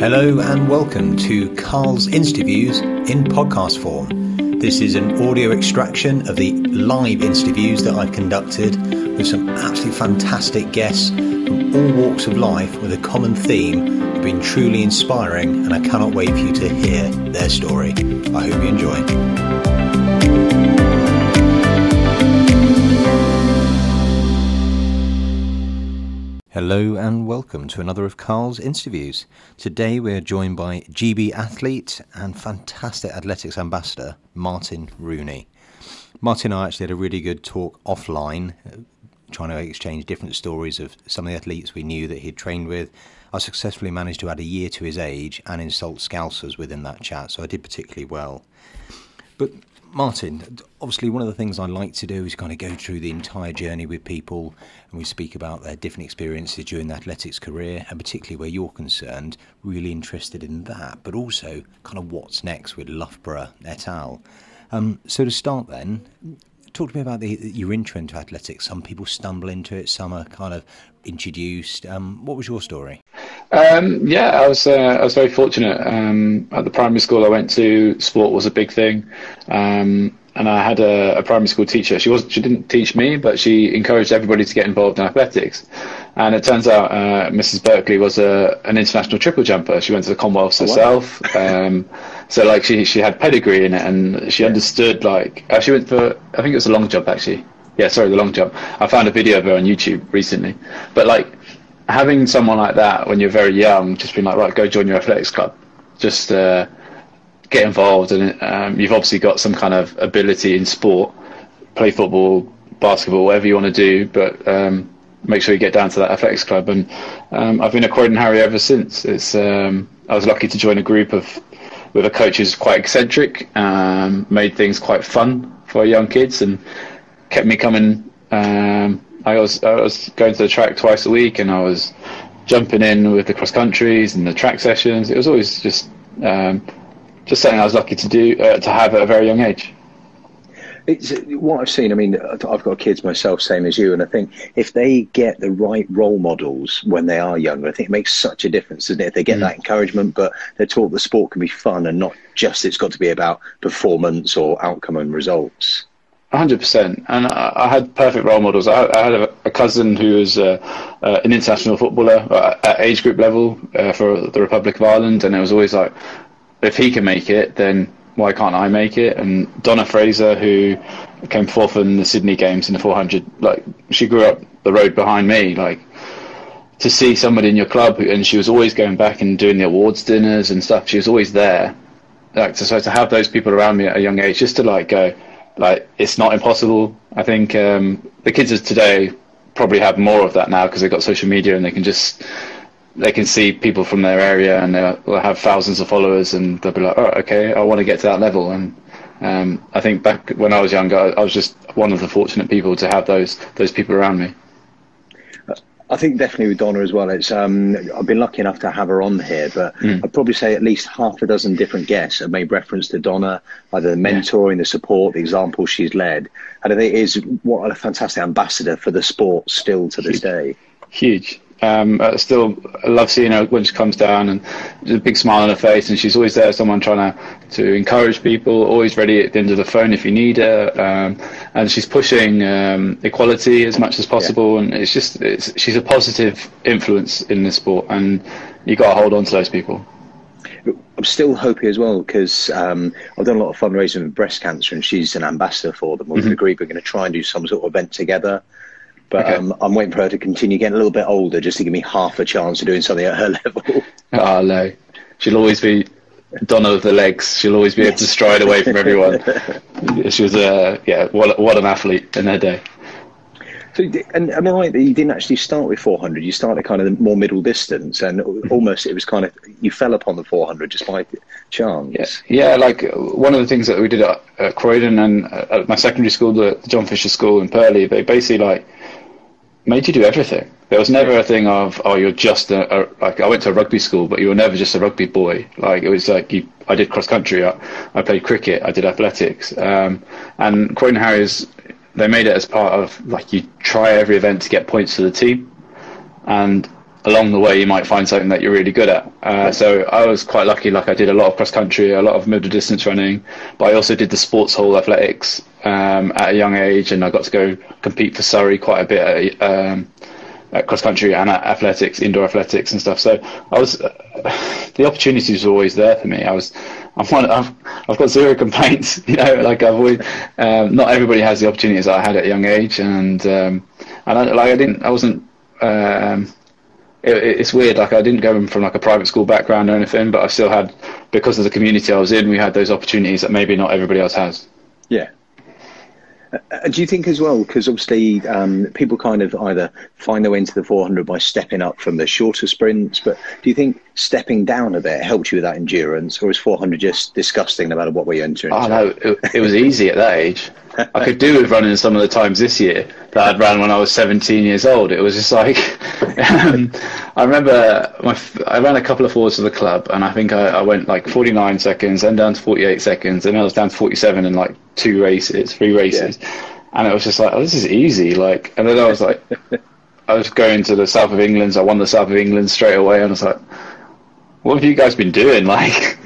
Hello and welcome to Carl's Interviews in podcast form. This is an audio extraction of the live interviews that I've conducted with some absolutely fantastic guests from all walks of life with a common theme have been truly inspiring, and I cannot wait for you to hear their story. I hope you enjoy. Hello and welcome to another of Carl's interviews. Today we're joined by GB athlete and fantastic athletics ambassador Martin Rooney. Martin and I actually had a really good talk offline, uh, trying to exchange different stories of some of the athletes we knew that he'd trained with. I successfully managed to add a year to his age and insult Scousers within that chat, so I did particularly well. But Martin, obviously, one of the things I like to do is kind of go through the entire journey with people and we speak about their different experiences during the athletics career, and particularly where you're concerned, really interested in that, but also kind of what's next with Loughborough et al. Um, so, to start then, talk to me about the, your intro into athletics. Some people stumble into it, some are kind of introduced. Um, what was your story? Um, yeah, I was uh, I was very fortunate. Um, at the primary school I went to, sport was a big thing, um, and I had a, a, primary school teacher. She was she didn't teach me, but she encouraged everybody to get involved in athletics. And it turns out uh, Mrs. Berkeley was a, an international triple jumper. She went to the Commonwealth oh, herself. Wow. Um, so like she she had pedigree in it, and she yeah. understood like uh, she went for I think it was a long jump actually. Yeah, sorry, the long jump. I found a video of her on YouTube recently, but like having someone like that when you're very young, just being like, right, go join your athletics club, just uh, get involved, and um, you've obviously got some kind of ability in sport, play football, basketball, whatever you want to do, but um, make sure you get down to that athletics club. And um, I've been a Croydon Harry ever since. It's um, I was lucky to join a group of with a coach who's quite eccentric, um, made things quite fun for young kids, and kept me coming. Um, I was I was going to the track twice a week, and I was jumping in with the cross countries and the track sessions. It was always just um, just something I was lucky to do uh, to have at a very young age. It's what I've seen. I mean, I've got kids myself, same as you, and I think if they get the right role models when they are younger, I think it makes such a difference, doesn't it? If they get mm. that encouragement, but they're taught the sport can be fun and not just it's got to be about performance or outcome and results hundred percent. And I, I, had perfect role models. I, I had a, a, cousin who was uh, uh, an international footballer uh, at age group level uh, for the Republic of Ireland, and it was always like, if he can make it, then why can't I make it? And Donna Fraser, who came fourth in the Sydney Games in the 400, like she grew up the road behind me, like. To see somebody in your club, and she was always going back and doing the awards dinners and stuff. She was always there, like so. To have those people around me at a young age, just to like go, like it's not impossible. I think um, the kids of today probably have more of that now because they've got social media and they can just they can see people from their area and they'll have thousands of followers and they'll be like, oh, okay, I want to get to that level. And um, I think back when I was younger, I was just one of the fortunate people to have those those people around me. I think definitely with Donna as well. It's um, I've been lucky enough to have her on here, but mm. I'd probably say at least half a dozen different guests have made reference to Donna, either the mentoring, yeah. the support, the example she's led, and I think it is what a fantastic ambassador for the sport still to this Huge. day. Huge. Um, I still I love seeing her when she comes down and a big smile on her face, and she's always there, someone trying to, to encourage people, always ready at the end of the phone if you need her, um, and she's pushing um, equality as much as possible, yeah. and it's just it's, she's a positive influence in the sport, and you got to hold on to those people. I'm still hoping as well because um, I've done a lot of fundraising with breast cancer, and she's an ambassador for them. We've mm-hmm. agreed we're going to try and do some sort of event together. But okay. um, I'm waiting for her to continue getting a little bit older just to give me half a chance of doing something at her level. Oh, no. She'll always be Donna of the legs. She'll always be able to stride away from everyone. she was, uh, yeah, what, what an athlete in her day. So, and am I right that you didn't actually start with 400? You started kind of more middle distance, and almost it was kind of you fell upon the 400 just by chance. Yes, yeah. Like one of the things that we did at, at Croydon and at my secondary school, the, the John Fisher School in Purley, they basically like made you do everything. There was never a thing of oh you're just a, a, like I went to a rugby school, but you were never just a rugby boy. Like it was like you, I did cross country, I, I played cricket, I did athletics, um, and Croydon Harriers they made it as part of like you try every event to get points to the team, and along the way you might find something that you're really good at. Uh, so I was quite lucky. Like I did a lot of cross country, a lot of middle distance running, but I also did the sports hall athletics um, at a young age, and I got to go compete for Surrey quite a bit at, um, at cross country and at athletics, indoor athletics and stuff. So I was uh, the opportunities were always there for me. I was. I'm one, I've, I've got zero complaints, you know. Like I've always, um, not everybody has the opportunities I had at a young age, and um, and I, like I didn't, I wasn't um, it, it's weird. Like I didn't go from like a private school background or anything, but I still had because of the community I was in, we had those opportunities that maybe not everybody else has. Yeah. Uh, do you think as well, because obviously um, people kind of either find their way into the 400 by stepping up from the shorter sprints, but do you think stepping down a bit helped you with that endurance, or is 400 just disgusting no matter what way you enter into? Oh no, it, it was easy at that age. I could do with running some of the times this year that I'd ran when I was 17 years old. It was just like, um, I remember my, I ran a couple of fours for the club, and I think I, I, went like 49 seconds, then down to 48 seconds, and then I was down to 47 in like two races, three races, yeah. and it was just like, oh, this is easy. Like, and then I was like, I was going to the south of England. So I won the south of England straight away, and I was like, what have you guys been doing? Like,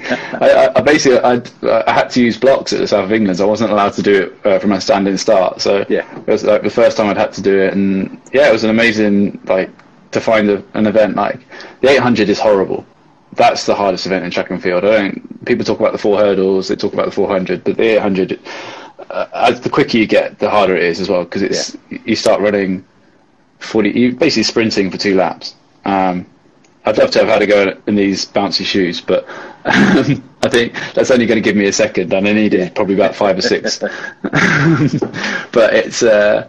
I, I, basically I, I, had to use blocks at the south of England. So I wasn't allowed to do it uh, from a standing start. So yeah, it was like the first time I'd had to do it, and yeah, it was an amazing like to find a, an event like the 800 is horrible. That's the hardest event in track and field. I don't. People talk about the four hurdles. They talk about the 400, but the 800. Uh, as the quicker you get, the harder it is as well because it's yeah. you start running 40. You basically sprinting for two laps. Um, I'd love to have had a go in these bouncy shoes, but um, I think that's only going to give me a second, and I needed probably about five or six. but it's uh,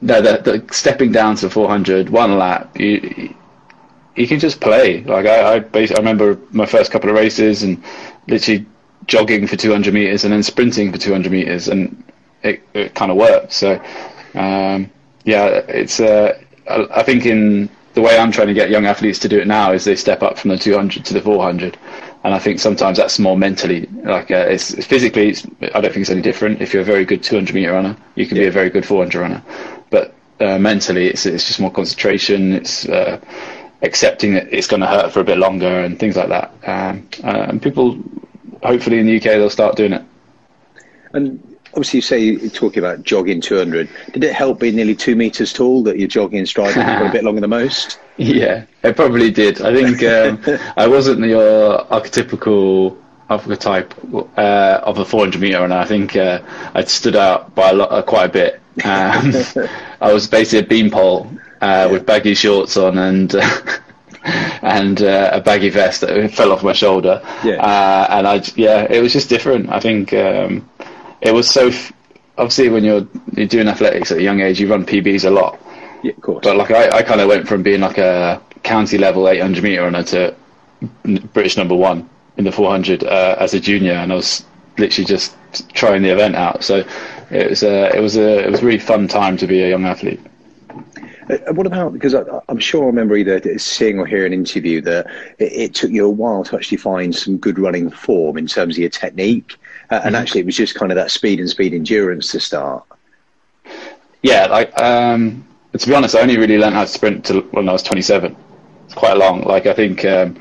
no, the, the, stepping down to 400, one lap, you you can just play. Like I, I, I remember my first couple of races and literally jogging for 200 meters and then sprinting for 200 meters, and it, it kind of worked. So um, yeah, it's uh, I think in the way I'm trying to get young athletes to do it now is they step up from the 200 to the 400, and I think sometimes that's more mentally like uh, it's, physically. It's, I don't think it's any different. If you're a very good 200 meter runner, you can yeah. be a very good 400 runner, but uh, mentally it's it's just more concentration. It's uh, accepting that it's going to hurt for a bit longer and things like that. Um, uh, and people, hopefully in the UK, they'll start doing it. And obviously you say you're talking about jogging 200 did it help being nearly two meters tall that you're jogging and striding for a bit longer than most yeah it probably did i think um, i wasn't your archetypical archetype uh, of a 400 meter and i think uh, i stood out by a lot uh, quite a bit um, i was basically a beanpole uh, yeah. with baggy shorts on and and uh, a baggy vest that fell off my shoulder. Yeah. Uh, and I, yeah, it was just different. I think um, it was so. F- obviously, when you're you're doing athletics at a young age, you run PBs a lot. Yeah, of course. But like I, I kind of went from being like a county level 800 meter runner to British number one in the 400 uh, as a junior, and I was literally just trying the event out. So it was a it was a it was a really fun time to be a young athlete. Uh, what about because I, am sure I remember either seeing or hearing an interview that it, it, took you a while to actually find some good running form in terms of your technique. Uh, and mm-hmm. actually, it was just kind of that speed and speed endurance to start. Yeah, like um, to be honest, I only really learned how to sprint till when I was 27. It's quite long. Like I think um,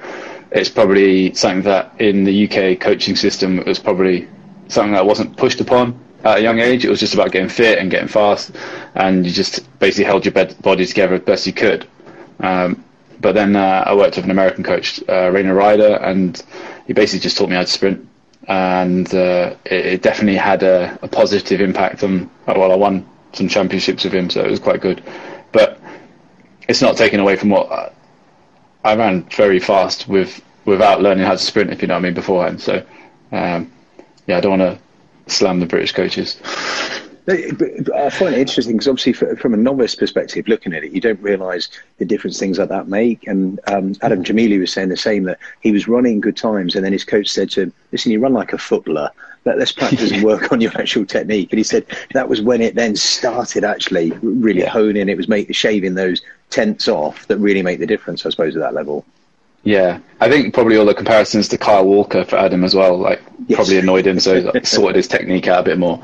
it's probably something that in the UK coaching system was probably something that wasn't pushed upon at a young age. It was just about getting fit and getting fast, and you just basically held your body together as best you could. Um, but then uh, I worked with an American coach, uh, Rana Reider, and he basically just taught me how to sprint and uh, it, it, definitely had a, a, positive impact on. Well, I won some championships with him, so it was quite good. But it's not taken away from what I, I ran very fast with without learning how to sprint, if you know what I mean, beforehand. So um, yeah, I don't want to slam the British coaches. I find it interesting because obviously, from a novice perspective, looking at it, you don't realise the difference things like that make. And um, Adam Gemili was saying the same that he was running good times, and then his coach said to him, "Listen, you run like a footballer. Let's practice and work on your actual technique." And he said that was when it then started actually really yeah. honing. It was make, shaving those tenths off that really make the difference, I suppose, at that level. Yeah, I think probably all the comparisons to Kyle Walker for Adam as well, like yes. probably annoyed him, so like, sorted his technique out a bit more.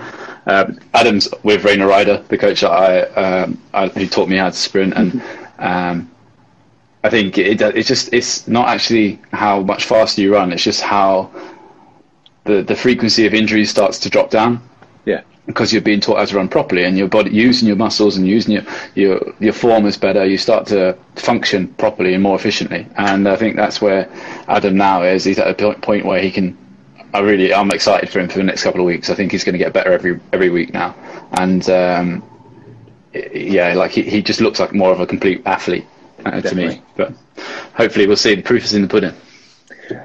Um, Adam's with Rana Reider, the coach that I, um, I, who taught me how to sprint, and um, I think it, it's just it's not actually how much faster you run. It's just how the the frequency of injuries starts to drop down. Yeah. Because you're being taught how to run properly, and your body using your muscles and using your your your form is better. You start to function properly and more efficiently. And I think that's where Adam now is. He's at a point where he can. I really, I'm excited for him for the next couple of weeks. I think he's going to get better every every week now, and um, yeah, like he, he just looks like more of a complete athlete uh, to me. But hopefully, we'll see. The proof is in the pudding.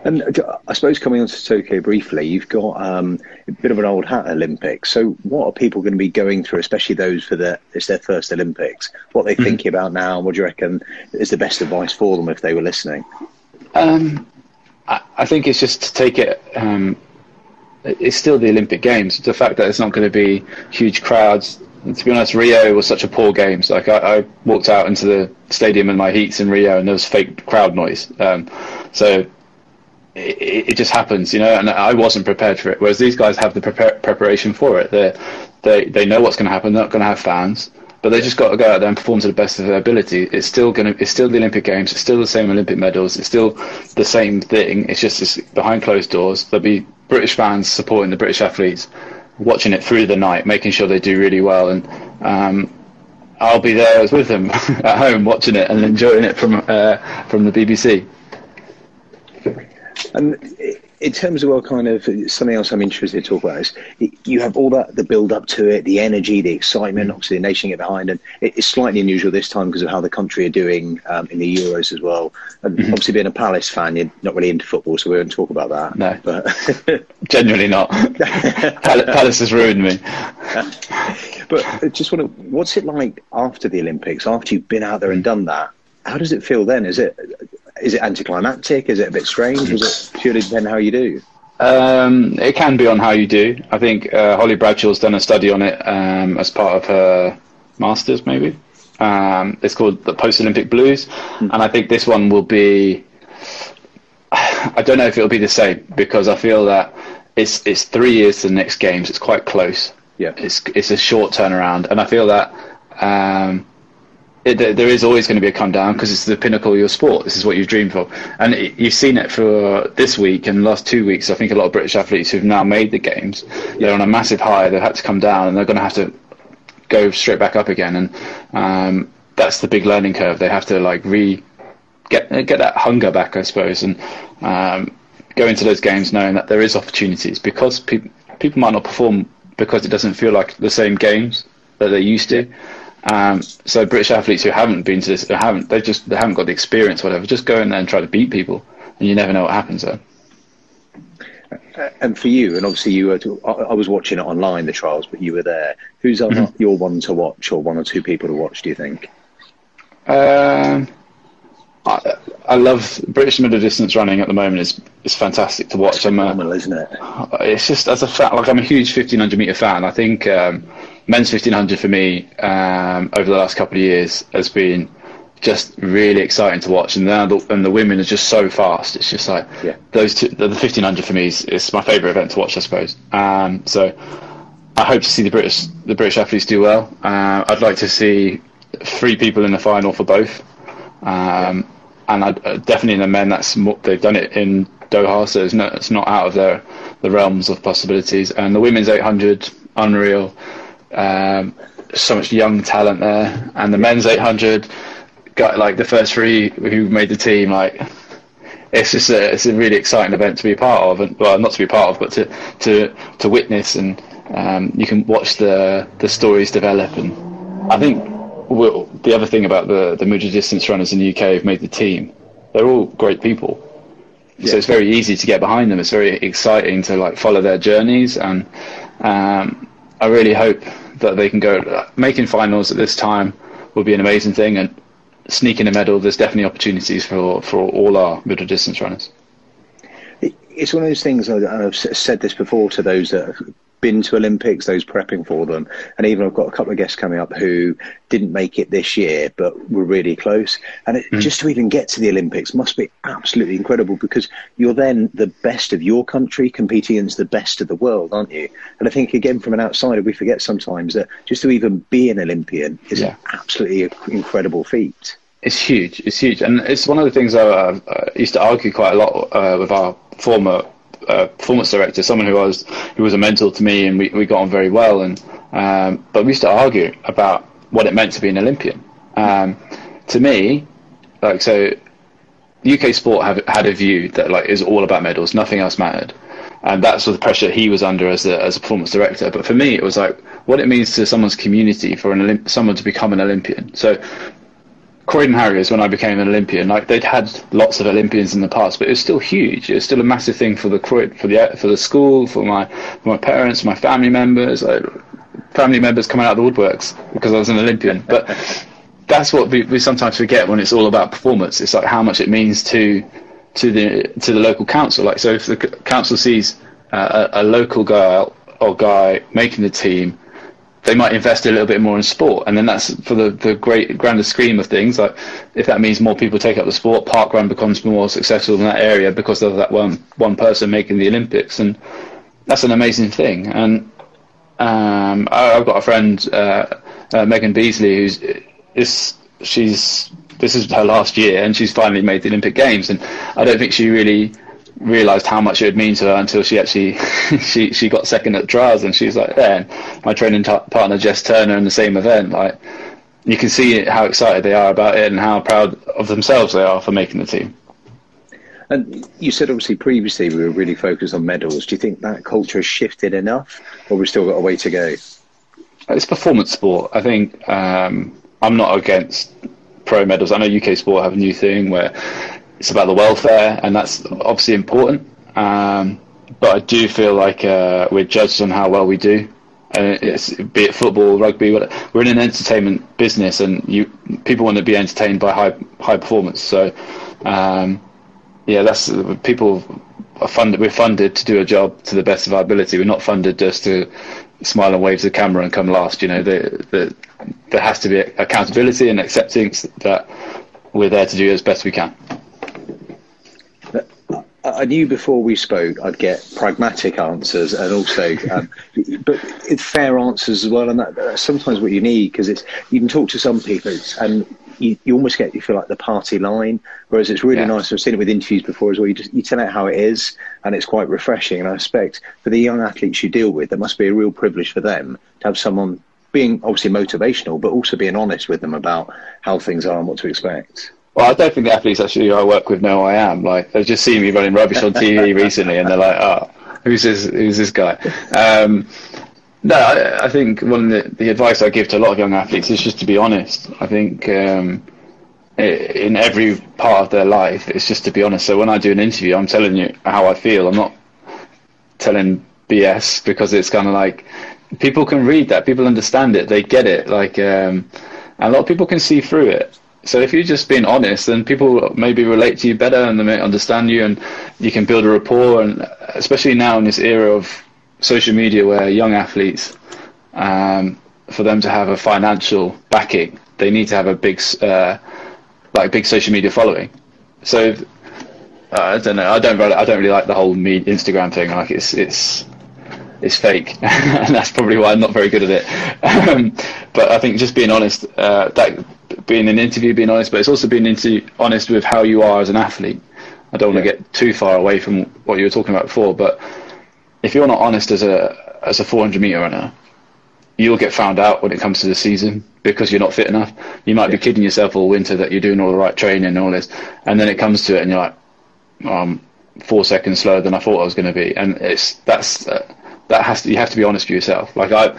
And uh, I suppose coming on to Tokyo briefly, you've got um, a bit of an old hat Olympics. So what are people going to be going through, especially those for their it's their first Olympics? What are they mm-hmm. thinking about now? What do you reckon is the best advice for them if they were listening? Um, I, think it's just to take it. Um, it's still the Olympic Games. The fact that it's not going to be huge crowds, to be honest, Rio was such a poor game. So like I, I, walked out into the stadium in my heats in Rio, and there was fake crowd noise. Um, so it, it, just happens, you know. And I wasn't prepared for it. Whereas these guys have the prepar- preparation for it. They they they know what's going to happen. They're not going to have fans, but they just got to go out there and perform to the best of their ability. It's still going to. It's still the Olympic Games. It's still the same Olympic medals. It's still the same thing. It's just it's behind closed doors. There'll be British fans supporting the British athletes watching it through the night, making sure they do really well, and um, I'll be there with them at home watching it and enjoying it from uh, from the BBC. And in terms of well, kind of something else I'm interested to talk about is you have all that the build up to it, the energy, the excitement, obviously the nation get behind, and it's slightly unusual this time because of how the country are doing um, in the Euros as well. And mm-hmm. obviously, being a Palace fan, you're not really into football, so we won't talk about that. No, but genuinely not. Palace has ruined me. but I just want to, what's it like after the Olympics? After you've been out there and done that, how does it feel then? Is it is it anticlimactic? Is it a bit strange? Does it purely depend how you do? Um, it can be on how you do. I think uh, Holly Bradshaw's done a study on it um, as part of her masters, maybe. Um, it's called the Post Olympic Blues, mm. and I think this one will be. I don't know if it'll be the same because I feel that it's it's three years to the next games. It's quite close. Yeah, it's it's a short turnaround, and I feel that um, it, there is always going to be a come down because it's the pinnacle of your sport. This is what you've dreamed for, and it, you've seen it for this week and the last two weeks. I think a lot of British athletes who've now made the games, they're on a massive high. They've had to come down, and they're going to have to go straight back up again. And um, that's the big learning curve. They have to like re get get that hunger back, I suppose, and um, go into those games knowing that there is opportunities because people people might not perform because it doesn't feel like the same games that they used to. Um, so British athletes who haven't been to this, haven't they just they haven't got the experience, whatever. Just go in there and try to beat people, and you never know what happens there. And for you, and obviously you were, to, I was watching it online, the trials, but you were there. Who's mm-hmm. your one to watch, or one or two people to watch? Do you think? Um, I, I, love British middle distance running at the moment. is is fantastic to watch. It's phenomenal, isn't it? It's just as a fan, like I'm a huge 1500 meter fan. I think. Um, men's 1500 for me um, over the last couple of years has been just really exciting to watch. And now the, and the women are just so fast. It's just like yeah. those two, the, the 1500 for me is, is my favourite event to watch, I suppose. Um, so I hope to see the British the British athletes do well. Uh, I'd like to see three people in the final for both. Um, yeah. And I'd, uh, definitely in the men, that's more, they've done it in Doha, so it's not, it's not out of their the realms of possibilities. And the women's 800, unreal. Um, so much young talent there, and the men's 800 got like the first three who made the team. Like it's just a it's a really exciting event to be a part of, and well, not to be a part of, but to to to witness, and um, you can watch the the stories develop. And I think well, the other thing about the the middle distance runners in the UK who've made the team, they're all great people. Yeah. So it's very easy to get behind them. It's very exciting to like follow their journeys, and um, I really hope that they can go making finals at this time would be an amazing thing and sneaking a medal. There's definitely opportunities for for all our middle distance runners. It's one of those things. I've said this before to those that been to Olympics, those prepping for them, and even I've got a couple of guests coming up who didn't make it this year but were really close. And it, mm. just to even get to the Olympics must be absolutely incredible because you're then the best of your country competing against the best of the world, aren't you? And I think again from an outsider, we forget sometimes that just to even be an Olympian is yeah. an absolutely incredible feat. it's huge. It's huge, and it's one of the things I, I used to argue quite a lot uh, with our former uh, performance director, someone who was who was a mentor to me, and we, we got on very well. And um, but we used to argue about what it meant to be an Olympian. Um, to me, like so, UK sport have had a view that like is all about medals, nothing else mattered, and that's the pressure he was under as a as a performance director. But for me, it was like what it means to someone's community for an Olymp- someone to become an Olympian. So Croydon Harriers, when I became an Olympian, like they'd had lots of Olympians in the past, but it was still huge. It was still a massive thing for the Croydon, for the for the school, for my for my parents, my family members, like family members coming out of the woodworks because I was an Olympian. But that's what we, we sometimes forget when it's all about performance. It's like how much it means to to the to the local council. Like so, if the council sees uh, a, a local guy or guy making the team they might invest a little bit more in sport, and then that's for the, the great grander scheme of things. Like if that means more people take up the sport, parkrun becomes more successful in that area because of that one one person making the Olympics, and that's an amazing thing. And um, I, have got a friend, uh, uh, Meghan Beesley, who's is she's this is her last year, and she's finally made the Olympic Games, and I don't think she really realized how much it would mean to her until she actually she she got second at trials and she's like yeah my training t- partner Jess Turner in the same event. Like you can see how excited they are about it and how proud of themselves they are for making the team. And you said obviously previously we were really focused on medals. Do you think that culture has shifted enough or we've still got a way to go? It's performance sport. I think um, I'm not against pro medals. I know UK sport have a new thing where it's about the welfare, and that's obviously important. Um, but I do feel like uh, we're judged on how well we do. And it's be it football, rugby, we're in an entertainment business, and you people want to be entertained by high high performance. So, um, yeah, that's people are funded. We're funded to do a job to the best of our ability. We're not funded just to smile and wave to the camera and come last. You know, the, the, there has to be accountability and accepting that we're there to do as best we can. I knew before we spoke I'd get pragmatic answers and also, um, but it's fair answers as well. And that, that's sometimes what you need because it's you can talk to some people and you, you almost get you feel like the party line. Whereas it's really yeah. nice. I've seen it with interviews before as well. You just you tell out how it is, and it's quite refreshing. And I expect for the young athletes you deal with, that must be a real privilege for them to have someone being obviously motivational, but also being honest with them about how things are and what to expect. Well, I don't think the athletes actually I work with know I am. Like they've just seen me running rubbish on TV recently, and they're like, "Oh, who's this? Who's this guy?" Um, no, I, I, think one of the, the, advice I give to a lot of young athletes is just to be honest. I think um, in every part of their life, it's just to be honest. So when I do an interview, I'm telling you how I feel. I'm not telling BS because it's kind of like people can read that, people understand it, they get it. Like um, a lot of people can see through it. So if you're just being honest, then people maybe relate to you better and they may understand you, and you can build a rapport. And especially now in this era of social media, where young athletes, um, for them to have a financial backing, they need to have a big, uh, like big social media following. So uh, I don't know. I don't. Really, I don't really like the whole me Instagram thing. Like it's it's it's fake, and that's probably why I'm not very good at it. Um, but I think just being honest, uh, that being an interview, being honest, but it's also being into honest with how you are as an athlete. I don't want to get too far away from what you were talking about before, but if you're not honest as a as a 400 meter runner, you'll get found out when it comes to the season because you're not fit enough. You might be kidding yourself all winter that you're doing all the right training and all this, and then it comes to it, and you're like, um, four seconds slower than I thought I was going to be, and it's that's uh, that has to you have to be honest with yourself. Like I,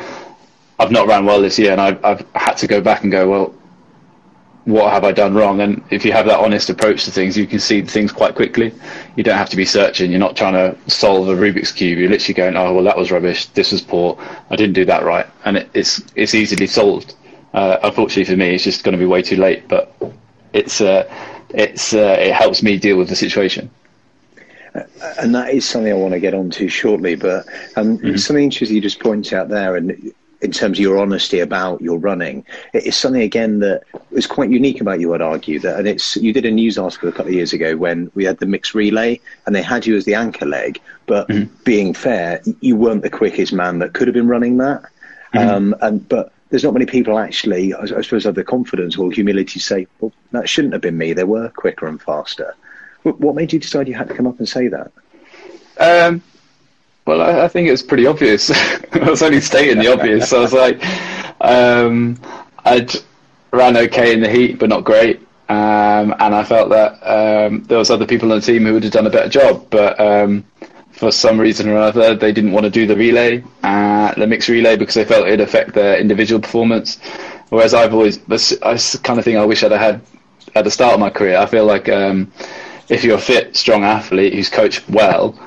I've not ran well this year, and I've, I've had to go back and go, well, what have I done wrong? And if you have that honest approach to things, you can see things quite quickly. You don't have to be searching. You're not trying to solve a Rubik's cube. You're literally going, oh well, that was rubbish. This was poor. I didn't do that right, and it, it's it's easily solved. Uh, unfortunately for me, it's just going to be way too late. But it's uh, it's uh, it helps me deal with the situation and that is something I want to get onto shortly. But um, mm-hmm. something interesting you just pointed out there, and in terms of your honesty about your running, it's something again that is quite unique about you. I'd argue that, and it's you did a news article a couple of years ago when we had the mixed relay, and they had you as the anchor leg. But mm-hmm. being fair, you weren't the quickest man that could have been running that. Mm-hmm. Um, and but there's not many people actually, I, I suppose, have the confidence or humility to say, well, that shouldn't have been me. They were quicker and faster. What, what made you decide you had to come up and say that? Um, well, I, I, think it was pretty obvious. I was only stating the obvious. So I was like, um, I'd ran okay in the heat, but not great. Um, and I felt that um, there was other people on the team who would have done a better job, but um, for some reason or other, they didn't want to do the relay, uh, the mixed relay, because they felt it'd affect their individual performance. Whereas I've always, I kind of thing I wish I'd had at the start of my career. I feel like um, if you're a fit, strong athlete who's coached well,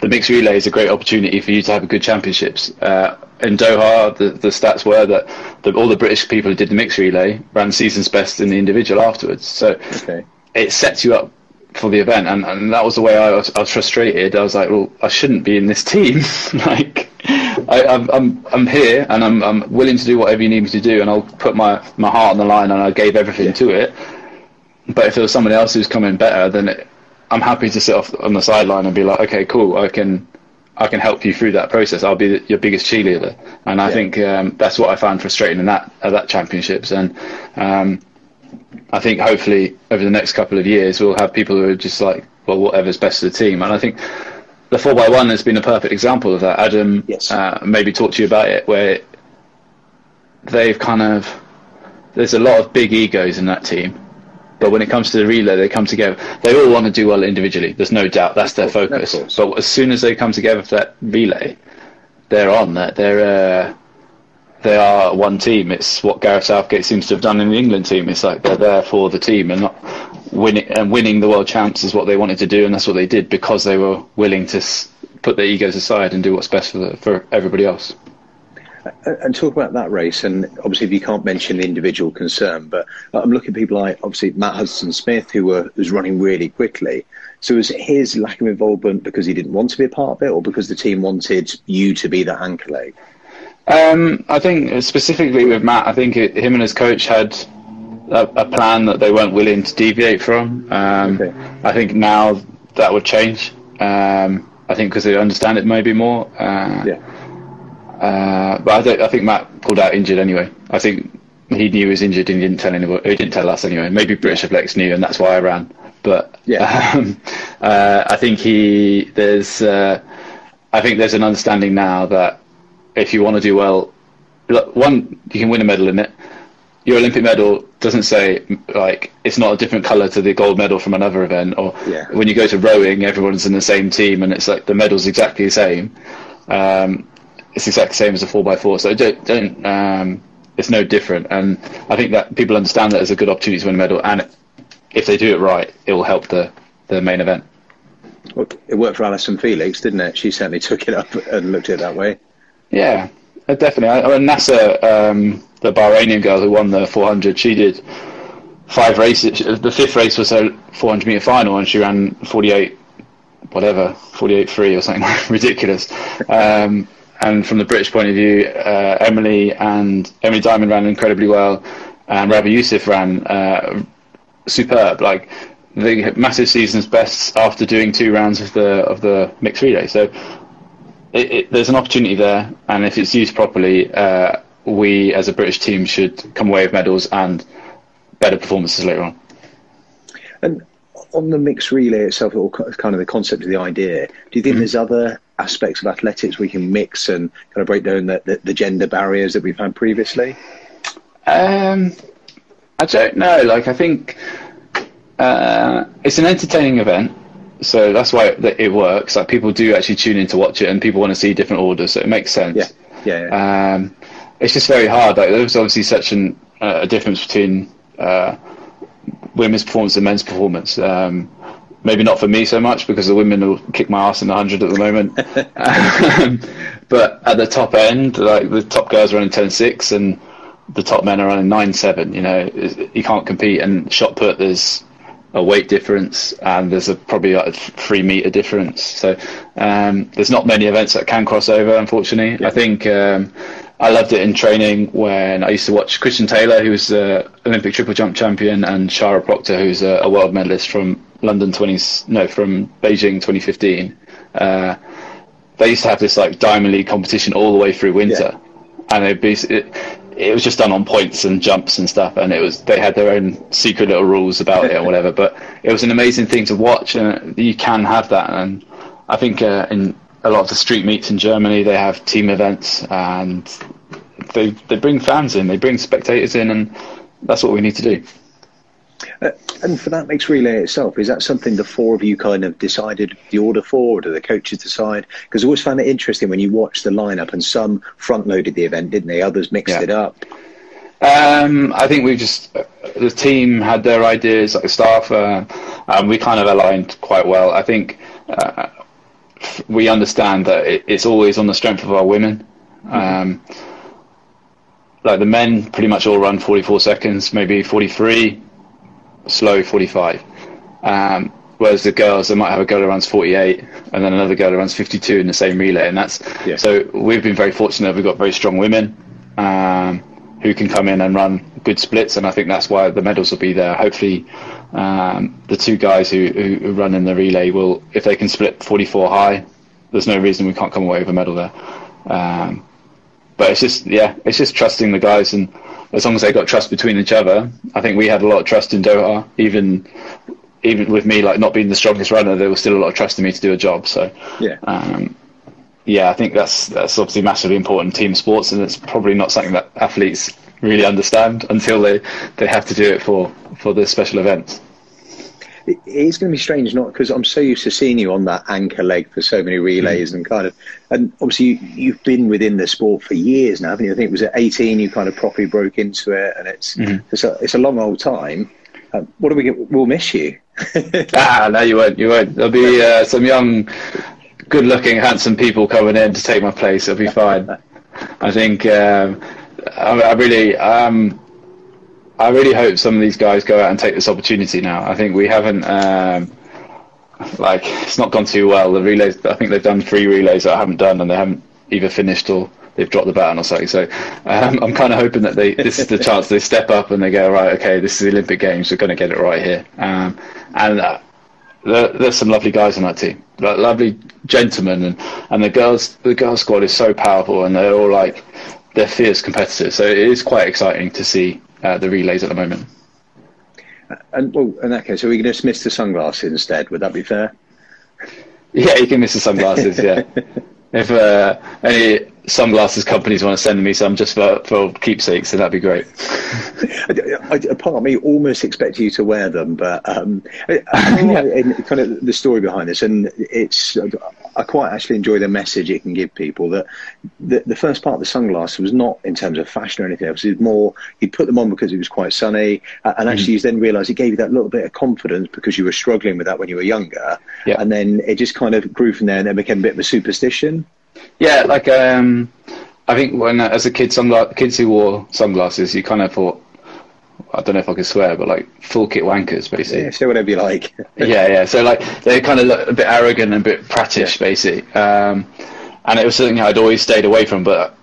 the mixed relay is a great opportunity for you to have a good championships. Uh, in Doha, the, the stats were that the, all the British people who did the mixed relay ran season's best in the individual afterwards. So okay. it sets you up for the event, and, and that was the way I was, I was frustrated. I was like, well, I shouldn't be in this team. like, I, am I'm I'm here, and I'm I'm willing to do whatever you need me to do, and I'll put my my heart on the line, and I gave everything yeah. to it. But if there was someone else who's coming better, then it, I'm happy to sit off on the sideline and be like, okay, cool, I can I can help you through that process. I'll be your biggest cheerleader, and I yeah. think um, that's what I found frustrating in that at that championships. And um, I think hopefully over the next couple of years we'll have people who are just like, well, whatever's best for the team. And I think the four x one has been a perfect example of that. Adam yes. uh, maybe talked to you about it, where they've kind of there's a lot of big egos in that team but when it comes to the relay, they come together. They all want to do well individually. There's no doubt that's their focus. But as soon as they come together for that relay, they're on that. They're uh, they are one team. It's what Gareth Southgate seems to have done in the England team. It's like they're there for the team and not winning. And winning the world champs is what they wanted to do, and that's what they did because they were willing to put their egos aside and do what's best for the, for everybody else and talk about that race. And obviously, if you can't mention the individual concern, but I'm looking at people like obviously Matt Hudson Smith, who were, was running really quickly. So was it his lack of involvement because he didn't want to be a part of it, or because the team wanted you to be the anchor leg? Um, I think specifically with Matt, I think it, him and his coach had a, a, plan that they weren't willing to deviate from. Um, okay. I think now that would change. Um, I think because they understand it maybe more. Uh, yeah. Uh, but I, I, think Matt pulled out injured anyway. I think he knew he was injured and he didn't tell anybody. He didn't tell us anyway. Maybe British Athletics knew, and that's why I ran. But yeah, um, uh, I think he there's uh, I think there's an understanding now that if you want to do well, look, one you can win a medal in it. Your Olympic medal doesn't say like it's not a different color to the gold medal from another event, or yeah. when you go to rowing, everyone's in the same team and it's like the medal's exactly the same. Um, it's exactly the same as a four x four. So don't don't um, it's no different. And I think that people understand that as a good opportunity to win a medal, and if they do it right, it will help the the main event. Well, it worked for Allyson Felix, didn't it? She certainly took it up and looked at it that way. Yeah, uh, definitely. I, mean, Naser, um, the Bahrainian girl who won the 400, she did five races. The fifth race was her 400 meter final, and she ran 48, whatever, 48.3 or something ridiculous. Um, and from the British point of view, uh, Emily and Emily Diamond ran incredibly well, and Rabah Yousif ran uh, superb. Like the massive season's best after doing two rounds of the of the mixed relay. So it, it, there's an opportunity there, and if it's used properly, uh, we as a British team should come away with medals and better performances later on. And on the mixed relay itself, or kind of the concept of the idea, do you think mm-hmm. there's other aspects of athletics we can mix and kind of break down the, the, the gender barriers that we've had previously? Um, I don't know. Like, I think uh, it's an entertaining event, so that's why it, it, works. Like, people do actually tune in to watch it, and people want to see different orders, so it makes sense. Yeah, yeah. yeah. Um, it's just very hard. Like, there's obviously such an, uh, a difference between uh, women's performance and men's performance. Um, maybe not for me so much because the women will kick my ass in the hundred at the moment. um, but at the top end, like the top girls are running ten six and the top men are running nine seven. You know, you can't compete. And shot put, there's a weight difference and there's a probably like a three meter difference. So um, there's not many events that can cross over. Unfortunately, yeah. I think. Um, I loved it in training when I used to watch Christian Taylor, who's the Olympic triple jump champion, and Shara Proctor, who's a, a world medalist from London 20 no from Beijing 2015. Uh, they used to have this like Diamond League competition all the way through winter, yeah. and it'd be it, it was just done on points and jumps and stuff, and it was they had their own secret little rules about it or whatever. But it was an amazing thing to watch, and you can have that. And I think uh, in a lot of the street meets in Germany, they have team events, and they they bring fans in, they bring spectators in, and that's what we need to do. Uh, and for that mixed relay itself, is that something the four of you kind of decided the order for, or do the coaches decide? Because I always found it interesting when you watch the lineup, and some front loaded the event, didn't they? Others mixed yeah. it up. Um, I think we just uh, the team had their ideas, like the staff, uh, and we kind of aligned quite well. I think uh, we understand that it, it's always on the strength of our women. Mm-hmm. Um, like the men, pretty much all run 44 seconds, maybe 43 slow 45. Um, whereas the girls, they might have a girl who runs 48 and then another girl who runs 52 in the same relay. And that's yeah. so we've been very fortunate. We've got very strong women um, who can come in and run good splits, and I think that's why the medals will be there. Hopefully, um, the two guys who, who, run in the relay will, if they can split 44 high, there's no reason we can't come away with a medal there. Um, but it's just yeah, it's just trusting the guys and as long as they got trust between each other, I think we had a lot of trust in Doha. Even even with me like not being the strongest runner, there was still a lot of trust in me to do a job. So yeah, um, yeah, I think that's that's obviously massively important in team sports, and it's probably not something that athletes really understand until they they have to do it for for the special events it's going to be strange, not because I'm so used to seeing you on that anchor leg for so many relays mm. and kind of, and obviously you, have been within the sport for years now, haven't you? I think it was at 18 you kind of properly broke into it, and it's mm. it's, a, it's a long old time. Um, what do we get? We'll miss you. ah, no, you won't. You won't. There'll be uh, some young, good-looking, handsome people coming in to take my place. It'll be fine. I think um, I, I, really. Um, I really hope some of these guys go out and take this opportunity now. I think we haven't, um, like, it's not gone too well. The relays, I think they've done three relays that I haven't done, and they haven't either finished or they've dropped the baton or something. So um, I'm kind of hoping that they this is the chance they step up and they go right. Okay, this is the Olympic Games. We're going to get it right here. Um, and uh, there, there's some lovely guys on that team, like lovely gentlemen, and and the girls the girls squad is so powerful, and they're all like they're fierce competitors. So it is quite exciting to see uh, the relays at the moment. And well, in that case, are we going to dismiss the sunglasses instead? Would that be fair? Yeah, you can miss the sunglasses. yeah, if uh, any sunglasses companies want to send me some just for, for keepsakes, then that'd be great. A part of me almost expect you to wear them, but um, yeah. kind of the story behind this, and it's I quite actually enjoy the message it can give people. That the, the first part of the sunglasses was not in terms of fashion or anything else. It was more you put them on because it was quite sunny, and actually mm. you then realised it gave you that little bit of confidence because you were struggling with that when you were younger, yeah. and then it just kind of grew from there and then became a bit of a superstition. Yeah, like um, I think when uh, as a kid, sungla- kids who wore sunglasses, you kind of thought, I don't know if I can swear, but like full kit wankers, basically. Yeah, say whatever you like. yeah, yeah. So like they kind of look a bit arrogant and a bit prattish, yeah. basically. Um, and it was something I'd always stayed away from, but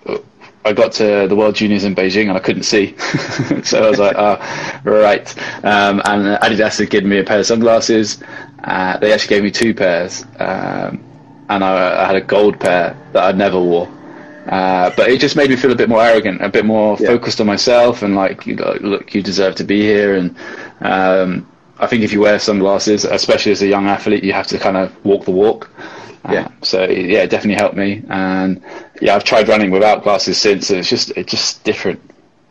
I got to the World Juniors in Beijing and I couldn't see. so I was like, oh, right. Um, and Adidas had given me a pair of sunglasses. Uh, they actually gave me two pairs. Um, and I, I, had a gold pair that I never wore. Uh, but it just made me feel a bit more arrogant, a bit more yeah. focused on myself, and like, you know, look, you deserve to be here. And um, I think if you wear sunglasses, especially as a young athlete, you have to kind of walk the walk. Uh, yeah. So yeah, it definitely helped me. And yeah, I've tried running without glasses since, and it's just it's just different.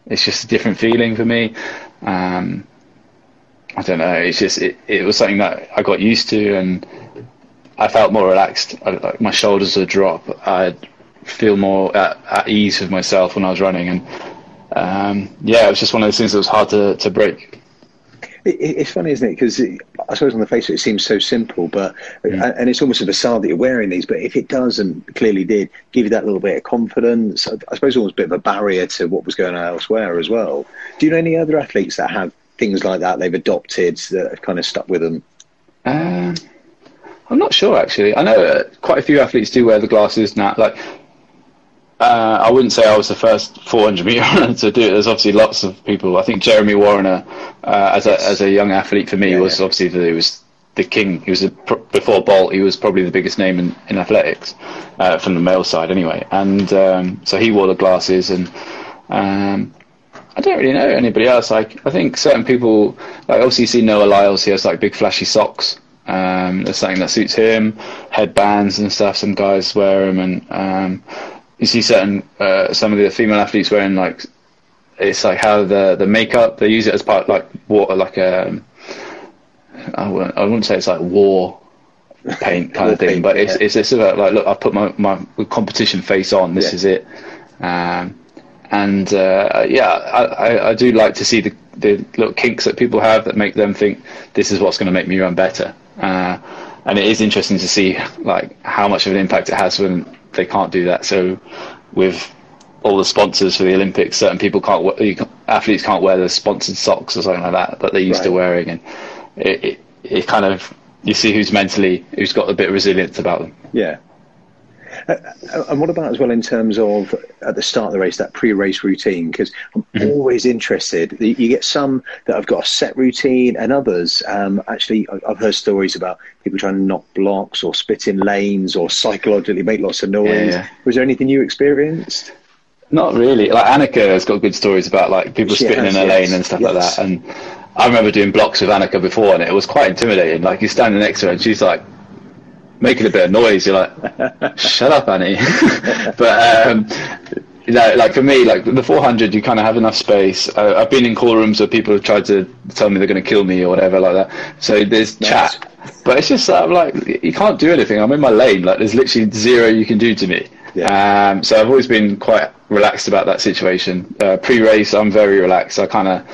It's just a different feeling for me. Um, I don't know. It's just it, it was something that I got used to, and I felt more relaxed. I, like my shoulders would drop. I'd feel more at, at, ease with myself when I was running, and um, yeah, it was just one of those things that was hard to, to break. it's funny, isn't it? Because I suppose on the face of it, it seems so simple, but mm. and it's almost a facade that you're wearing these. But if it does, and clearly did, give you that little bit of confidence, I suppose almost a bit of a barrier to what was going on elsewhere as well. Do you know any other athletes that have things like that they've adopted that have kind of stuck with them? Um, I'm not sure actually. I know uh, quite a few athletes do wear the glasses now. Like, uh, I wouldn't say I was the first 400 meter runner to do it. There's obviously lots of people. I think Jeremy Wariner, uh, as a as a young athlete for me, yeah, was yeah. obviously the, he was the king. He was a, before Bolt. He was probably the biggest name in in athletics uh, from the male side, anyway. And um, so he wore the glasses and. Um, I don't really know anybody else. Like I think certain people, like obviously you see Noah Lyles, he has like big flashy socks. Um, there's something that suits him, headbands and stuff. Some guys wear them, and um, you see certain uh, some of the female athletes wearing like it's like how the the makeup they use it as part like water like a um, I wouldn't, I wouldn't say it's like war paint kind of thing, paint, but it's yeah. it's, it's about like look, I've put my my competition face on. This yeah. is it. Um, and uh, yeah, I, I, do like to see the, the little kinks that people have that make them think this is what's going to make me run better. Uh, and it is interesting to see like how much of an impact it has when they can't do that. So with all the sponsors for the Olympics, certain people can't, athletes can't wear the sponsored socks or something like that that they're used right. to wearing, and it, it, it kind of you see who's mentally who's got a bit of resilience about them. Yeah. Uh, and what about as well in terms of at the start of the race that pre-race routine? Because I'm mm-hmm. always interested. You get some that have got a set routine, and others um, actually I've heard stories about people trying to knock blocks or spit in lanes or psychologically make lots of noise. Yeah. Was there anything you experienced? Not really. Like Annika has got good stories about like people she spitting has, in a yes. lane and stuff yes. like that. And I remember doing blocks with Annika before, and it was quite intimidating. Like you're standing next to her, and she's like making a bit of noise. You're like, "Shut up, Annie." but um, you know, like for me, like the 400, you kind of have enough space. Uh, I've been in call rooms where people have tried to tell me they're going to kill me or whatever like that. So there's nice. chat, but it's just uh, like you can't do anything. I'm in my lane. Like there's literally zero you can do to me. Yeah. Um, so I've always been quite relaxed about that situation. Uh, pre-race, I'm very relaxed. I kind of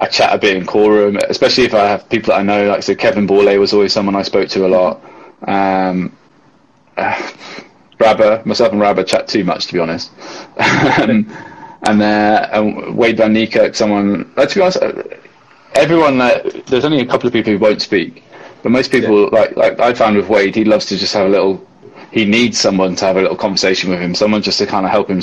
I chat a bit in call room, especially if I have people that I know. Like so, Kevin Borlée was always someone I spoke to a lot. Um, uh, Rabah, myself and Rabah chat too much to be honest. um, and uh, and Wayde van Niekerk, someone. Uh, to be honest, uh, everyone. there's only a couple of people who won't speak, but most people, yeah. like like I found with Wayde, he loves to just have a little he needs someone to have a little conversation with him, someone just to kind of help him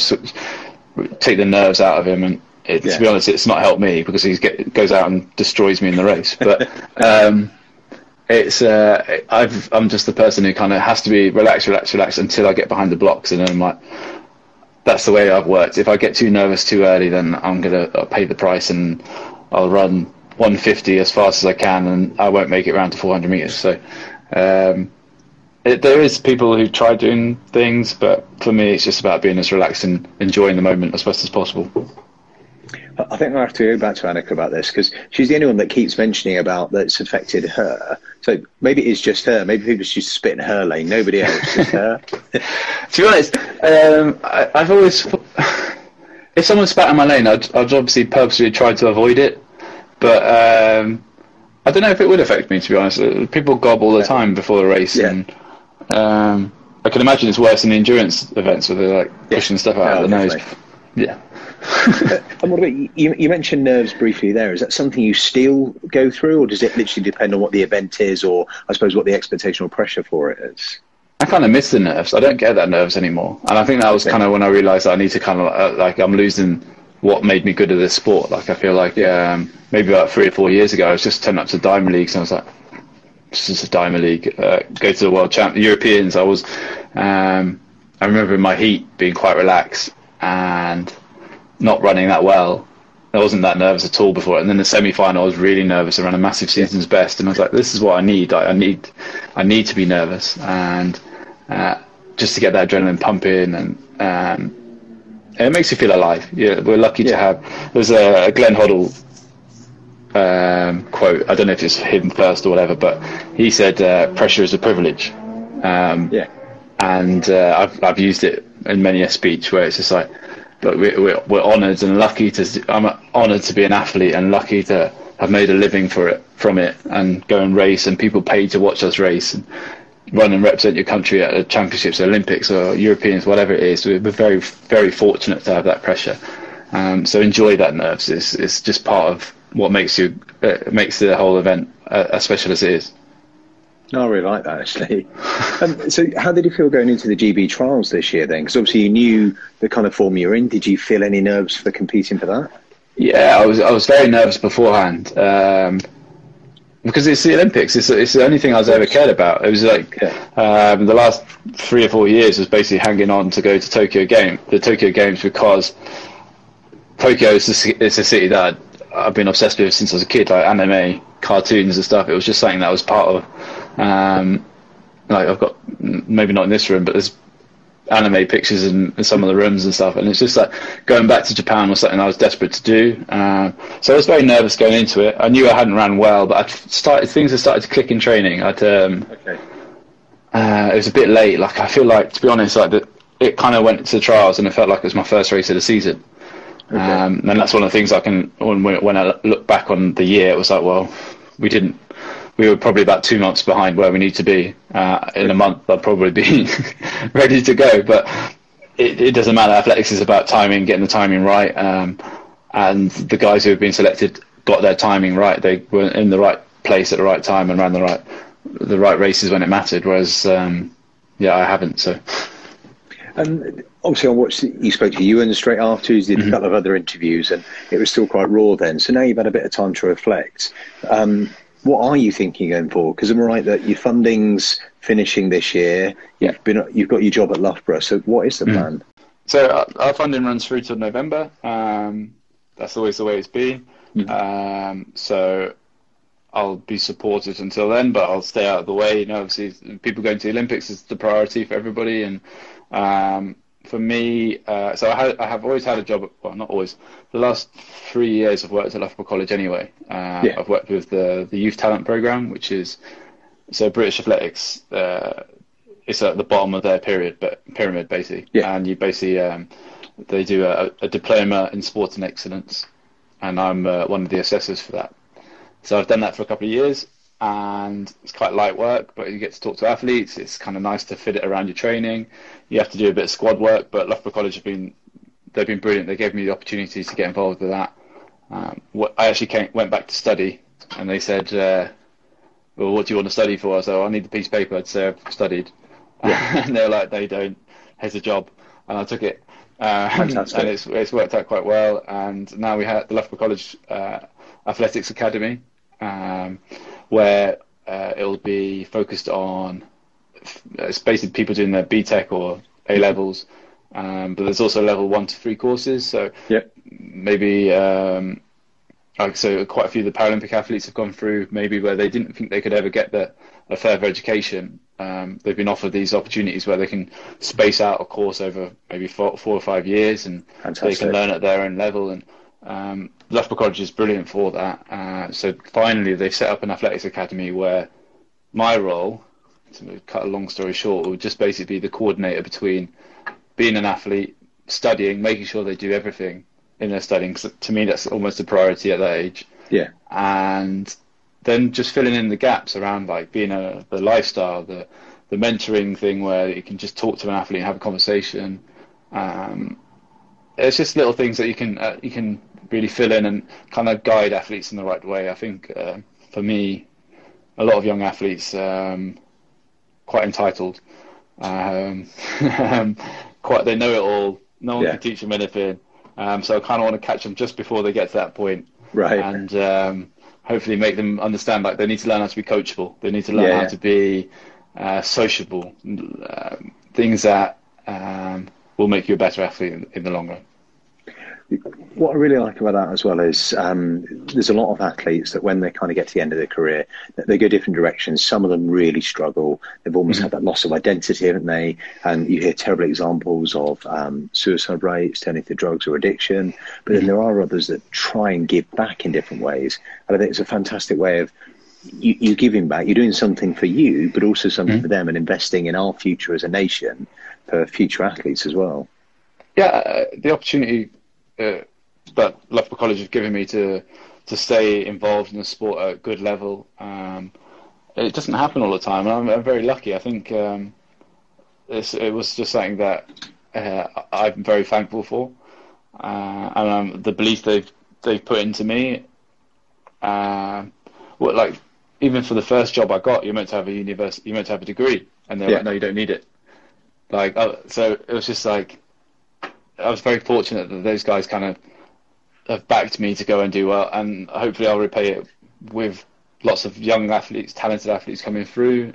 take the nerves out of him. And it, yeah. to be honest, it's not helped me because he goes out and destroys me in the race. But um, it's uh, I've, I'm just the person who kind of has to be relaxed, relaxed, relaxed until I get behind the blocks, and then I'm like, that's the way I've worked. If I get too nervous too early, then I'm gonna pay the price and I'll run 150 as fast as I can, and I won't make it around to 400 meters. So. Um, it, there is people who try doing things, but for me, it's just about being as relaxed and enjoying the moment as best as possible. I think I have to go back to Annika about this because she's the only one that keeps mentioning about that it's affected her. So maybe it's just her. Maybe people just spit in her lane. Nobody else. is her. to be honest, um, I, have always if someone spat in my lane, I'd, I'd obviously purposely try to avoid it. But um, I don't know if it would affect me. To be honest, uh, people gob all the time before the race, yeah. and um, I can imagine it's worse in the endurance events where they're like pushing stuff out of the nose. Yeah. And what about you, you mentioned nerves briefly there. Is that something you still go through, or does it literally depend on what the event is, or I suppose what the expectation or pressure for it is? I kind of miss the nerves. I don't get that nerves anymore, and I think that was kind of when I realised I need to kind of uh, like I'm losing what made me good at this sport. Like I feel like um, maybe about three or four years ago, I was just turning up to Diamond Leagues, and I was like, this is a Diamond League. Uh, go to the World Champ, Europeans. I was, um, I remember in my heat being quite relaxed and not running that well. I wasn't that nervous at all before. And then the semi-final, I was really nervous around a massive season's best, and I was like, "This is what I need. I, I need, I need to be nervous, and uh, just to get that adrenaline pumping, and um, it makes you feel alive. Yeah, we're lucky yeah. to have. There's a, a Glenn Hoddle um, quote. I don't know if it's him first or whatever, but he said, uh, "Pressure is a privilege." Um, yeah, and uh, I've I've used it in many a speech where it's just like, look, we're we're, we're honoured and lucky to. I'm honoured to be an athlete and lucky to have made a living for it from it and go and race and people pay to watch us race and run and represent your country at the championships, Olympics or Europeans, whatever it is. We're very very fortunate to have that pressure. Um, so enjoy that nerves. It's it's just part of what makes you uh, makes the whole event uh, as special as it is. No, I really like that actually. um, so, how did you feel going into the GB trials this year then? Because obviously you knew the kind of form you're in. Did you feel any nerves for competing for that? Yeah, I was. I was very nervous beforehand um, because it's the Olympics. It's, it's the only thing I was ever cared about. It was like um, the last three or four years was basically hanging on to go to Tokyo Game, the Tokyo Games, because Tokyo is a, is a city that I've been obsessed with since I was a kid, like anime, cartoons and stuff. It was just something that I was part of. Um, like I've got maybe not in this room, but there's anime pictures in, in, some of the rooms and stuff. And it's just like going back to Japan was something I was desperate to do. Um, so I was very nervous going into it. I knew I hadn't ran well, but I'd started things had started to click in training. I'd um, okay. Uh, it was a bit late. Like I feel like, to be honest, like the, it kind of went to the trials, and it felt like it was my first race of the season. Okay. Um, and that's one of the things I can when when I look back on the year, it was like, well, we didn't. We were probably about two months behind where we need to be. Uh, in a month, I'll probably be ready to go. But it, it, doesn't matter. Athletics is about timing, getting the timing right. Um, and the guys who have been selected got their timing right. They were in the right place at the right time and ran the right the right races when it mattered. Whereas, um, yeah, I haven't. So. And obviously, I watched you spoke to Iwan straight after. You did mm-hmm. a couple of other interviews, and it was still quite raw then. So now you've had a bit of time to reflect. Um, what are you thinking going forward? Because I'm right that your funding's finishing this year. You've yeah. been you've got your job at Loughborough. So what is the mm-hmm. plan? So our, our, funding runs through till November. Um, that's always the way it's been. Mm-hmm. Um, so I'll be supported until then, but I'll stay out of the way. You know, obviously, people going to the Olympics is the priority for everybody, and um, for me, uh, so I, I, have always had a job. Well, not always. The last three years, I've worked at Loughborough College anyway. Uh, yeah. I've worked with the the youth talent program, which is so British Athletics. Uh, it's at the bottom of their period, but pyramid basically, yeah. and you basically um, they do a, a, diploma in sports and excellence, and I'm uh, one of the assessors for that. So I've done that for a couple of years, and it's quite light work, but you get to talk to athletes. It's kind of nice to fit it around your training. You have to do a bit of squad work, but Loughborough College have been they've been brilliant. They gave me the opportunity to get involved with that. Um, what, I actually came, went back to study, and they said, uh, "Well, what do you want to study for?" I said, oh, "I need the piece of paper." I'd say I've studied, yeah. and they're like, "They don't. Here's a job," and I took it. Uh, and it's, it's worked out quite well. And now we have the Loughborough College uh, Athletics Academy, um, where uh, it'll be focused on it's basically people doing their BTEC or A levels, um, but there's also level one to three courses. So yep. maybe um, like so, quite a few of the Paralympic athletes have gone through maybe where they didn't think they could ever get the, a further education. Um, they've been offered these opportunities where they can space out a course over maybe four, four or five years, and Fantastic. they can learn at their own level. And um, Loughborough College is brilliant for that. Uh, so finally, they've set up an athletics academy where my role, to cut a long story short, would just basically be the coordinator between being an athlete, studying, making sure they do everything in their studying. Cause to me, that's almost a priority at that age. Yeah. And then just filling in the gaps around like being a the lifestyle, the the mentoring thing where you can just talk to an athlete and have a conversation. Um, it's just little things that you can uh, you can really fill in and kind of guide athletes in the right way. I think uh, for me, a lot of young athletes um, quite entitled, um, quite they know it all. No one yeah. can teach them anything. Um, so I kind of want to catch them just before they get to that point, right? And um, hopefully make them understand like they need to learn how to be coachable. They need to learn yeah. how to be uh, sociable. Uh, things that um, will make you a better athlete in, in the long run. What I really like about that as well is um, there's a lot of athletes that when they kind of get to the end of their career, they go different directions. Some of them really struggle. They've almost mm-hmm. had that loss of identity, haven't they? And you hear terrible examples of um, suicide rates, turning to drugs or addiction. But then mm-hmm. there are others that try and give back in different ways. And I think it's a fantastic way of you, you giving back. You're doing something for you, but also something mm-hmm. for them, and investing in our future as a nation for future athletes as well. Yeah, uh, the opportunity uh, that Loughborough College have given me to to stay involved in the sport at a good level. Um, it doesn't happen all the time, and I'm, I'm very lucky. I think um, it was just something that uh, I'm very thankful for, uh, and um, the belief they've they've put into me. Uh, what like even for the first job I got, you're meant to have a university, you're meant to have a degree, and they're yeah. like, no, you don't need it. Like, uh, so it was just like I was very fortunate that those guys kind of have backed me to go and do well, and hopefully I'll repay it with lots of young athletes, talented athletes coming through.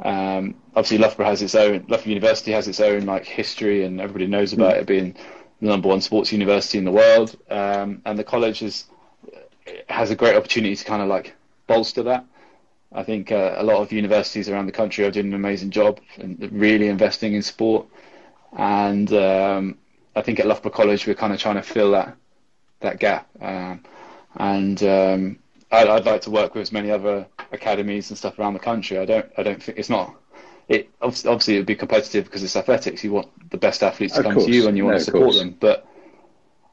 Um, obviously, Loughborough has its own, Loughborough University has its own like history, and everybody knows about mm. it being the number one sports university in the world, um, and the college is, has a great opportunity to kind of like bolster that. I think uh, a lot of universities around the country are doing an amazing job and really investing in sport. And um, I think at Loughborough College we're kind of trying to fill that that gap. Um, and um, I'd, I'd, like to work with as many other academies and stuff around the country. I don't I don't think it's not. It obviously it would be competitive because it's athletics. You want the best athletes to of come course. to you and you want no, to support them. But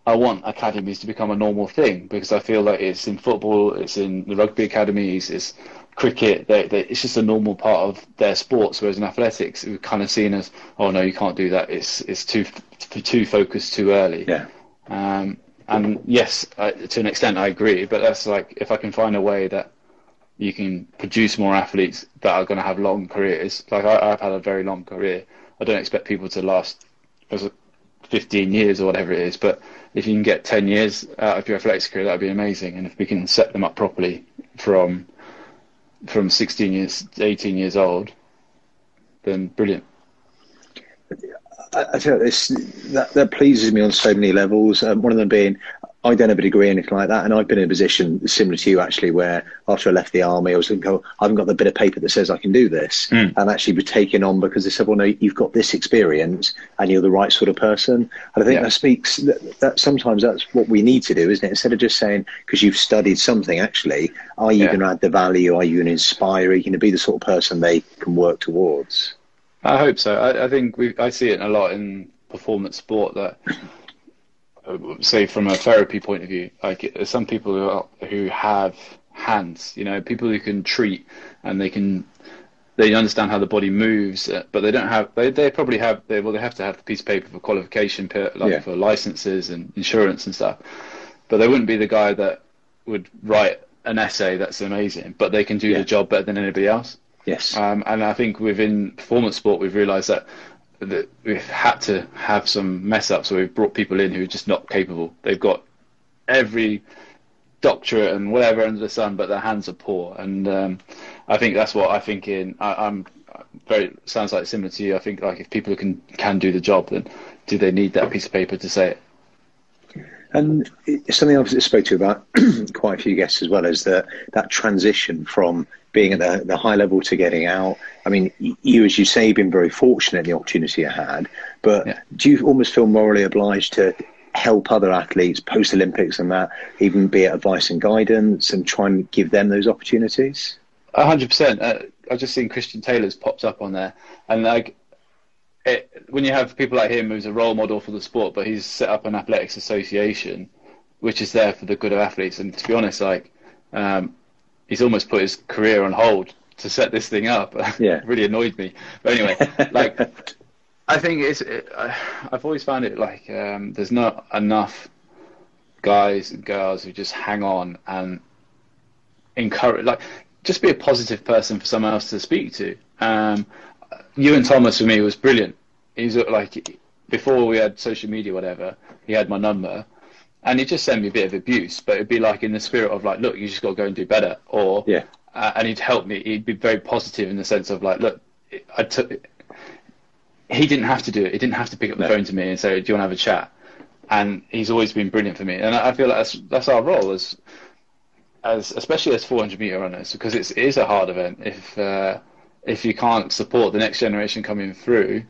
I want academies to become a normal thing because I feel like it's in football, it's in the rugby academies, it's cricket, they, they, it's just a normal part of their sports. Whereas in athletics, we're kind of seen as, oh no, you can't do that. It's it's too too focused too early. Yeah. Um, and yes, I, to an extent, I agree. But that's like if I can find a way that you can produce more athletes that are going to have long careers. Like I, have had a very long career. I don't expect people to last 15 years or whatever it is. But if you can get 10 years out of your athletics career, that would be amazing. And if we can set them up properly from from 16 years, 18 years old, then brilliant. I, I you, this, that, that pleases me on so many levels. Um, one of them being, I don't have a degree or anything like that, and I've been in a position similar to you actually, where after I left the army, I was thinking, oh, I haven't got the bit of paper that says I can do this, mm. and actually be taken on because they said, well, no, you've got this experience and you're the right sort of person. And I think yeah. that speaks that, that, sometimes that's what we need to do, isn't it? Instead of just saying because you've studied something, actually, are you yeah. going to add the value? Are you going to inspire? Are you going to be the sort of person they can work towards? I hope so. I, I think we, I see it a lot in performance sport that say from a therapy point of view, like some people who are, who have hands, you know, people who can treat and they can they understand how the body moves, uh, but they don't have. They, they probably have. They well, they have to have the piece of paper for qualification, like yeah. for licenses and insurance and stuff. But they wouldn't be the guy that would write an essay that's amazing, but they can do yeah. the job better than anybody else. Yes. Um, and I think within performance sport, we've realised that that we've had to have some mess ups where we've brought people in who are just not capable. They've got every doctorate and whatever under the sun, but their hands are poor. And um, I think that's what I think. In I, am very sounds like similar to you. I think like if people can can do the job, then do they need that piece of paper to say it? And something I've spoke to about quite a few guests as well is that that transition from being at the, the high level to getting out. I mean, you, as you say, you've been very fortunate in the opportunity you had, but yeah. do you almost feel morally obliged to help other athletes post Olympics and that, even be it advice and guidance and try and give them those opportunities? A hundred percent. Uh, I've just seen Christian Taylor's popped up on there, and like it, when you have people like him who's a role model for the sport, but he's set up an athletics association, which is there for the good of athletes. And to be honest, like um, he's almost put his career on hold to set this thing up. Yeah, really annoyed me. But anyway, like I think it's. It, I've always found it like um, there's not enough guys and girls who just hang on and encourage. Like, just be a positive person for someone else to speak to. Um, Iwan Thomas for me was brilliant. He's like before we had social media, whatever. He had my number, and he just sent me a bit of abuse, but it'd be like in the spirit of like, look, you just got to go and do better, or yeah. Uh, and he'd help me. He'd be very positive in the sense of like, look, I took. He didn't have to do it. He didn't have to pick up the no. phone to me and say, "Do you want to have a chat?" And he's always been brilliant for me, and I feel like that's that's our role as as especially as 400 meter runners because it's, it is a hard event. If uh, if you can't support the next generation coming through,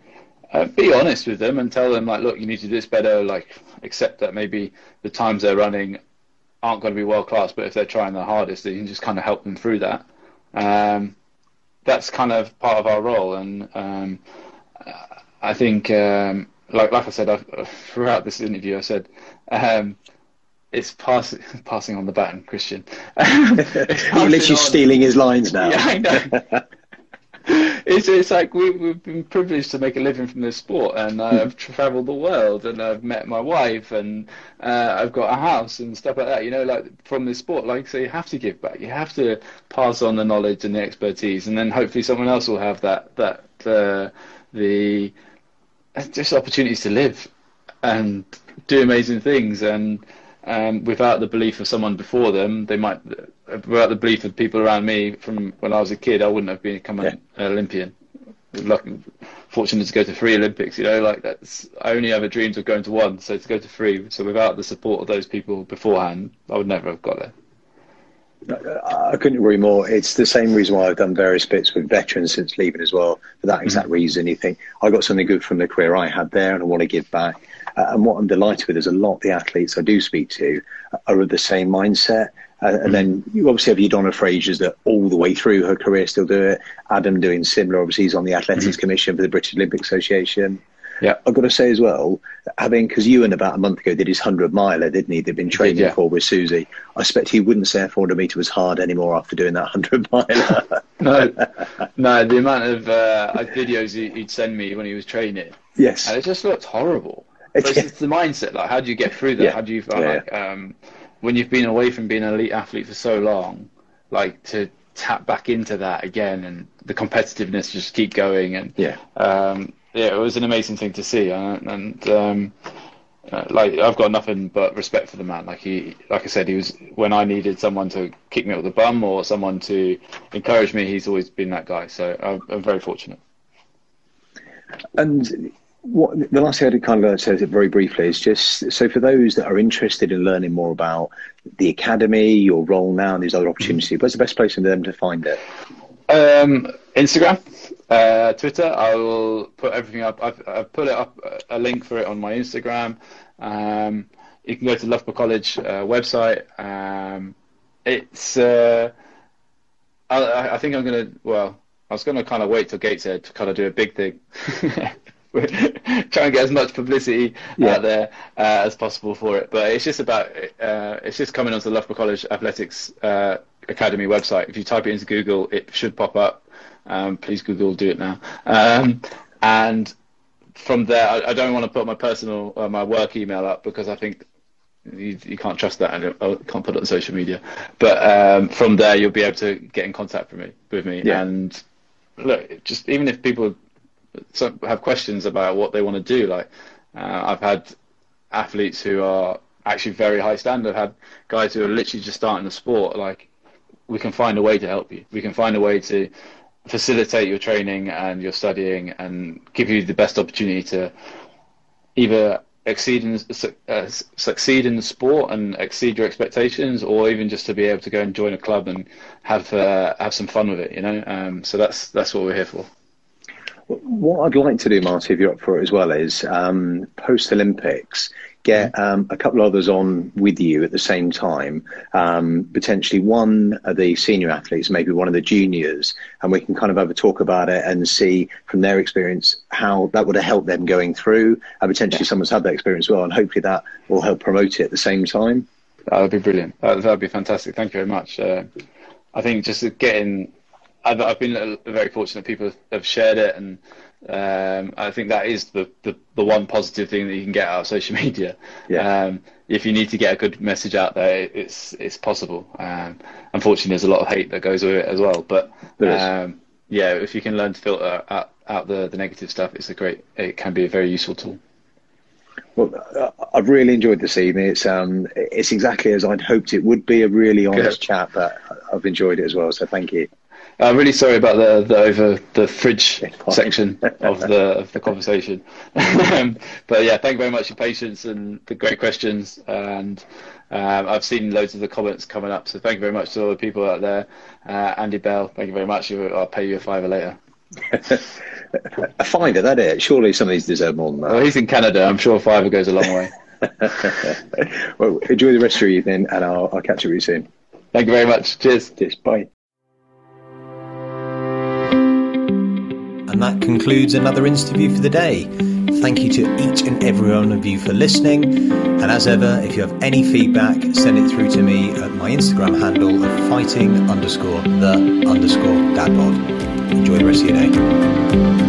uh, be honest with them and tell them like, look, you need to do this better. Like, accept that maybe the times they're running aren't going to be world class, but if they're trying their hardest, you can just kind of help them through that. Um, that's kind of part of our role, and um, I think, um, like like I said I've, throughout this interview, I said um, it's pass, passing on the baton, Christian. You're literally on, stealing his lines now. Yeah, I know. It's it's like we, we've been privileged to make a living from this sport, and uh, I've travelled the world, and I've met my wife, and uh, I've got a house and stuff like that. You know, like from this sport, like so, you have to give back. You have to pass on the knowledge and the expertise, and then hopefully someone else will have that that uh, the just opportunities to live and do amazing things and um, without the belief of someone before them, they might, without the belief of people around me from when I was a kid, I wouldn't have become yeah. an Olympian. fortunate to go to three Olympics. You know, like that's I only ever dreamed of going to one, so to go to three. So without the support of those people beforehand, I would never have got there. I couldn't agree more. It's the same reason why I've done various bits with veterans since leaving as well. For that exact mm-hmm. reason, you think I got something good from the career I had there, and I want to give back. Uh, and what I'm delighted with is a lot of the athletes I do speak to are of the same mindset. Uh, and then you obviously have your Donna Frasers that all the way through her career still do it. Adam doing similar. Obviously, he's on the Athletics mm-hmm. Commission for the British Olympic Association. Yeah, I've got to say as well, having because Iwan about a month ago did his hundred miler, didn't he? They've been training yeah. for with Susie. I expect he wouldn't say a 400 meter was hard anymore after doing that hundred miler. no, no, the amount of uh, videos he'd send me when he was training. Yes, and it just looked horrible. But it's, it's the mindset. Like, how do you get through that? Yeah. How do you yeah. like um, when you've been away from being an elite athlete for so long, like to tap back into that again and the competitiveness just keep going and yeah. Um, yeah, it was an amazing thing to see, and, and um, uh, like I've got nothing but respect for the man. Like he, like I said, he was when I needed someone to kick me up the bum or someone to encourage me. He's always been that guy. So I'm, I'm very fortunate. And what the last thing I kind of says it very briefly is just so for those that are interested in learning more about the academy, your role now, and these other opportunities. Mm-hmm. Where's the best place for them to find it? Um, Instagram, uh, Twitter. I will put everything up. I've, I've, put it up a link for it on my Instagram. Um, you can go to Loughborough College uh, website. Um, it's. Uh, I, I, think I'm gonna. Well, I was gonna kind of wait till Gateshead to kind of do a big thing. Try and get as much publicity yeah. out there uh, as possible for it. But it's just about. Uh, it's just coming onto the Loughborough College Athletics uh, Academy website. If you type it into Google, it should pop up. Um, please Google, do it now. Um, and from there, I, I, don't want to put my personal, uh, my work email up because I think you, you can't trust that and I can't put it on social media. But um, from there, you'll be able to get in contact with me. With me, yeah. and look, just even if people have questions about what they want to do, like uh, I've had athletes who are actually very high standard. I've had guys who are literally just starting the sport, like we can find a way to help you. We can find a way to facilitate your training and your studying and give you the best opportunity to either exceed in, uh, succeed in the sport and exceed your expectations, or even just to be able to go and join a club and have uh, have some fun with it. You know, um, so that's that's what we're here for. What I'd like to do, Marty, if you're up for it as well, is um, post Olympics, get mm-hmm. um, a couple others on with you at the same time. Um, potentially one of the senior athletes, maybe one of the juniors, and we can kind of have a talk about it and see from their experience how that would have helped them going through. And potentially someone's had that experience as well, and hopefully that will help promote it at the same time. That would be brilliant. That would be fantastic. Thank you very much. Uh, I think just getting, I've, I've been very fortunate. People have shared it and um, I think that is the, the, the, one positive thing that you can get out of social media. Yeah. Um, if you need to get a good message out there, it's it's possible. Um, unfortunately, there's a lot of hate that goes with it as well. But um, yeah, if you can learn to filter out, out the, the negative stuff, it's a great. It can be a very useful tool. Well, uh, I've really enjoyed this evening. It's um, it's exactly as I'd hoped it would be. A really honest good. chat, but I've enjoyed it as well. So thank you. I'm really sorry about the, the over the fridge section of the of the conversation. um, but yeah, thank you very much for your patience and the great questions. And um, I've seen loads of the comments coming up, so thank you very much to all the people out there. Uh, Andy Bell, thank you very much. I'll pay you a fiver later. a fiver, that it? Surely some of these deserve more than that. Well, he's in Canada. I'm sure a fiver goes a long way. well, enjoy the rest of your evening, and I'll, I'll catch up with you soon. Thank you very much. Cheers. Cheers. Bye. And that concludes another interview for the day. Thank you to each and every one of you for listening. And as ever, if you have any feedback, send it through to me at my Instagram handle of fighting underscore the underscore dadbod. Enjoy the rest of your day.